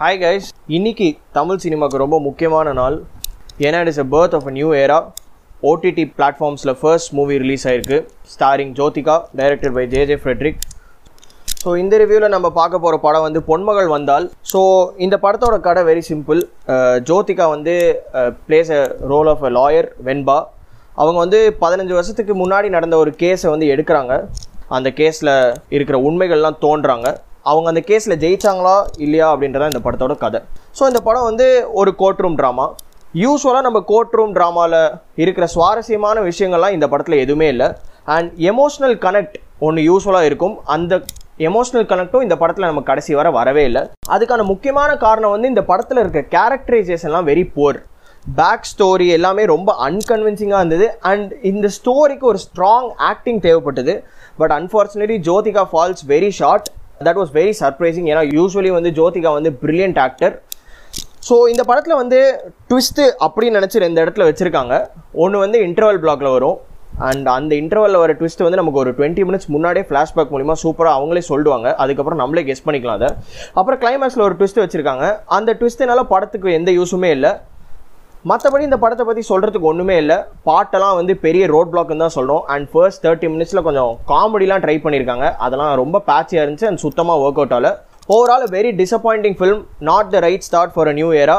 Hi guys இன்னைக்கு தமிழ் சினிமாவுக்கு ரொம்ப முக்கியமான நாள். ஏன்னா it is a birth of a new era OTT பிளாட்ஃபார்ம்ஸில் first movie release ஆயிருக்கு. Starring Jyothika director by J J Fredrick so இந்த ரிவ்யூவில் நம்ம பார்க்க போகிற படம் வந்து பொன்மகள் வந்தால். ஸோ இந்த படத்தோட கடை வெரி சிம்பிள் ஜோதிகா வந்து plays a role of a lawyer Venba. அவங்க வந்து பதினஞ்சு வருஷத்துக்கு முன்னாடி நடந்த ஒரு கேஸை வந்து எடுக்கிறாங்க. அந்த கேஸில் இருக்கிற உண்மைகள்லாம் தோன்றாங்க. அவங்க அந்த கேஸில் ஜெயிச்சாங்களா இல்லையா அப்படின்றதான் இந்த படத்தோட கதை. ஸோ இந்த படம் வந்து ஒரு கோர்ட் ரூம் ட்ராமா யூஸ்வலாக நம்ம கோர்ட் ரூம் ட்ராமாவில் இருக்கிற சுவாரஸ்யமான விஷயங்கள்லாம் இந்த படத்தில் எதுவுமே இல்லை. அண்ட் எமோஷ்னல் கனெக்ட் ஒன்று யூஸ்ஃபுல்லாக இருக்கும். அந்த எமோஷ்னல் கனெக்டும் இந்த படத்தில் நம்ம கடைசி வர வரவே இல்லை. அதுக்கான முக்கியமான காரணம் வந்து இந்த படத்தில் இருக்க கேரக்டரைசேஷன்லாம் வெரி புவர் பேக் ஸ்டோரி எல்லாமே ரொம்ப அன்கன்வின்சிங்காக இருந்தது. அண்ட் இந்த ஸ்டோரிக்கு ஒரு ஸ்ட்ராங் ஆக்டிங் தேவைப்பட்டது. But unfortunately Jyothika falls very short that was very surprising ஏன்னா யூஸ்வலி வந்து ஜோதிகா வந்து பிரில்லியன்ட் ஆக்டர் ஸோ இந்த படத்தில் வந்து ட்விஸ்ட்டு அப்படின்னு நினச்சி ரெண்டு இடத்துல வச்சுருக்காங்க. ஒன்று வந்து இன்டர்வல் பிளாக்ல வரும். அண்ட் அந்த இன்டர்வலில் வர ட்விஸ்ட் வந்து நமக்கு ஒரு டுவெண்ட்டி மினிட்ஸ் முன்னாடியே ஃப்ளாஷ்பேக் மூலிமா சூப்பராக அவங்களே சொல்லுவாங்க. அதுக்கப்புறம் நம்மளே கெஸ் பண்ணிக்கலாம் அதை. அப்புறம் கிளைமேக்ஸில் ஒரு ட்விஸ்ட் வச்சுருக்காங்க. அந்த ட்விஸ்ட்னால படத்துக்கு எந்த யூஸுமே இல்லை. மற்றபடி இந்த படத்தை பற்றி சொல்கிறதுக்கு ஒன்றுமே இல்லை. பாட்டெல்லாம் வந்து பெரிய ரோட் பிளாக்னு தான் சொல்கிறோம் அண்ட் ஃபர்ஸ்ட் தேர்ட்டி மினிட்ஸில் கொஞ்சம் காமெடிலாம் ட்ரை பண்ணியிருக்காங்க அதெல்லாம் ரொம்ப பேச்சியாக இருந்துச்சு அண்ட் சுத்தமாக ஒர்க் அவுட் ஆகல. Overall very disappointing film not the right start for a new இயரா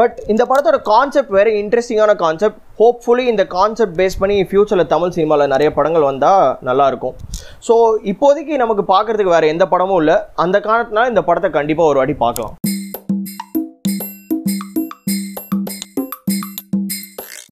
பட் இந்த படத்தோட கான்செப்ட் வெரி இன்ட்ரெஸ்டிங்கான கான்செப்ட் ஹோப்ஃபுல்லி இந்த கான்செப்ட் பேஸ் பண்ணி ஃப்யூச்சரில் தமிழ் சினிமாவில் நிறைய படங்கள் வந்தால் நல்லாயிருக்கும் ஸோ இப்போதைக்கு நமக்கு பார்க்குறதுக்கு வேறு எந்த படமும் இல்லை. அந்த காரணத்தினால இந்த படத்தை கண்டிப்பாக ஒரு வாட்டி பார்க்கலாம்.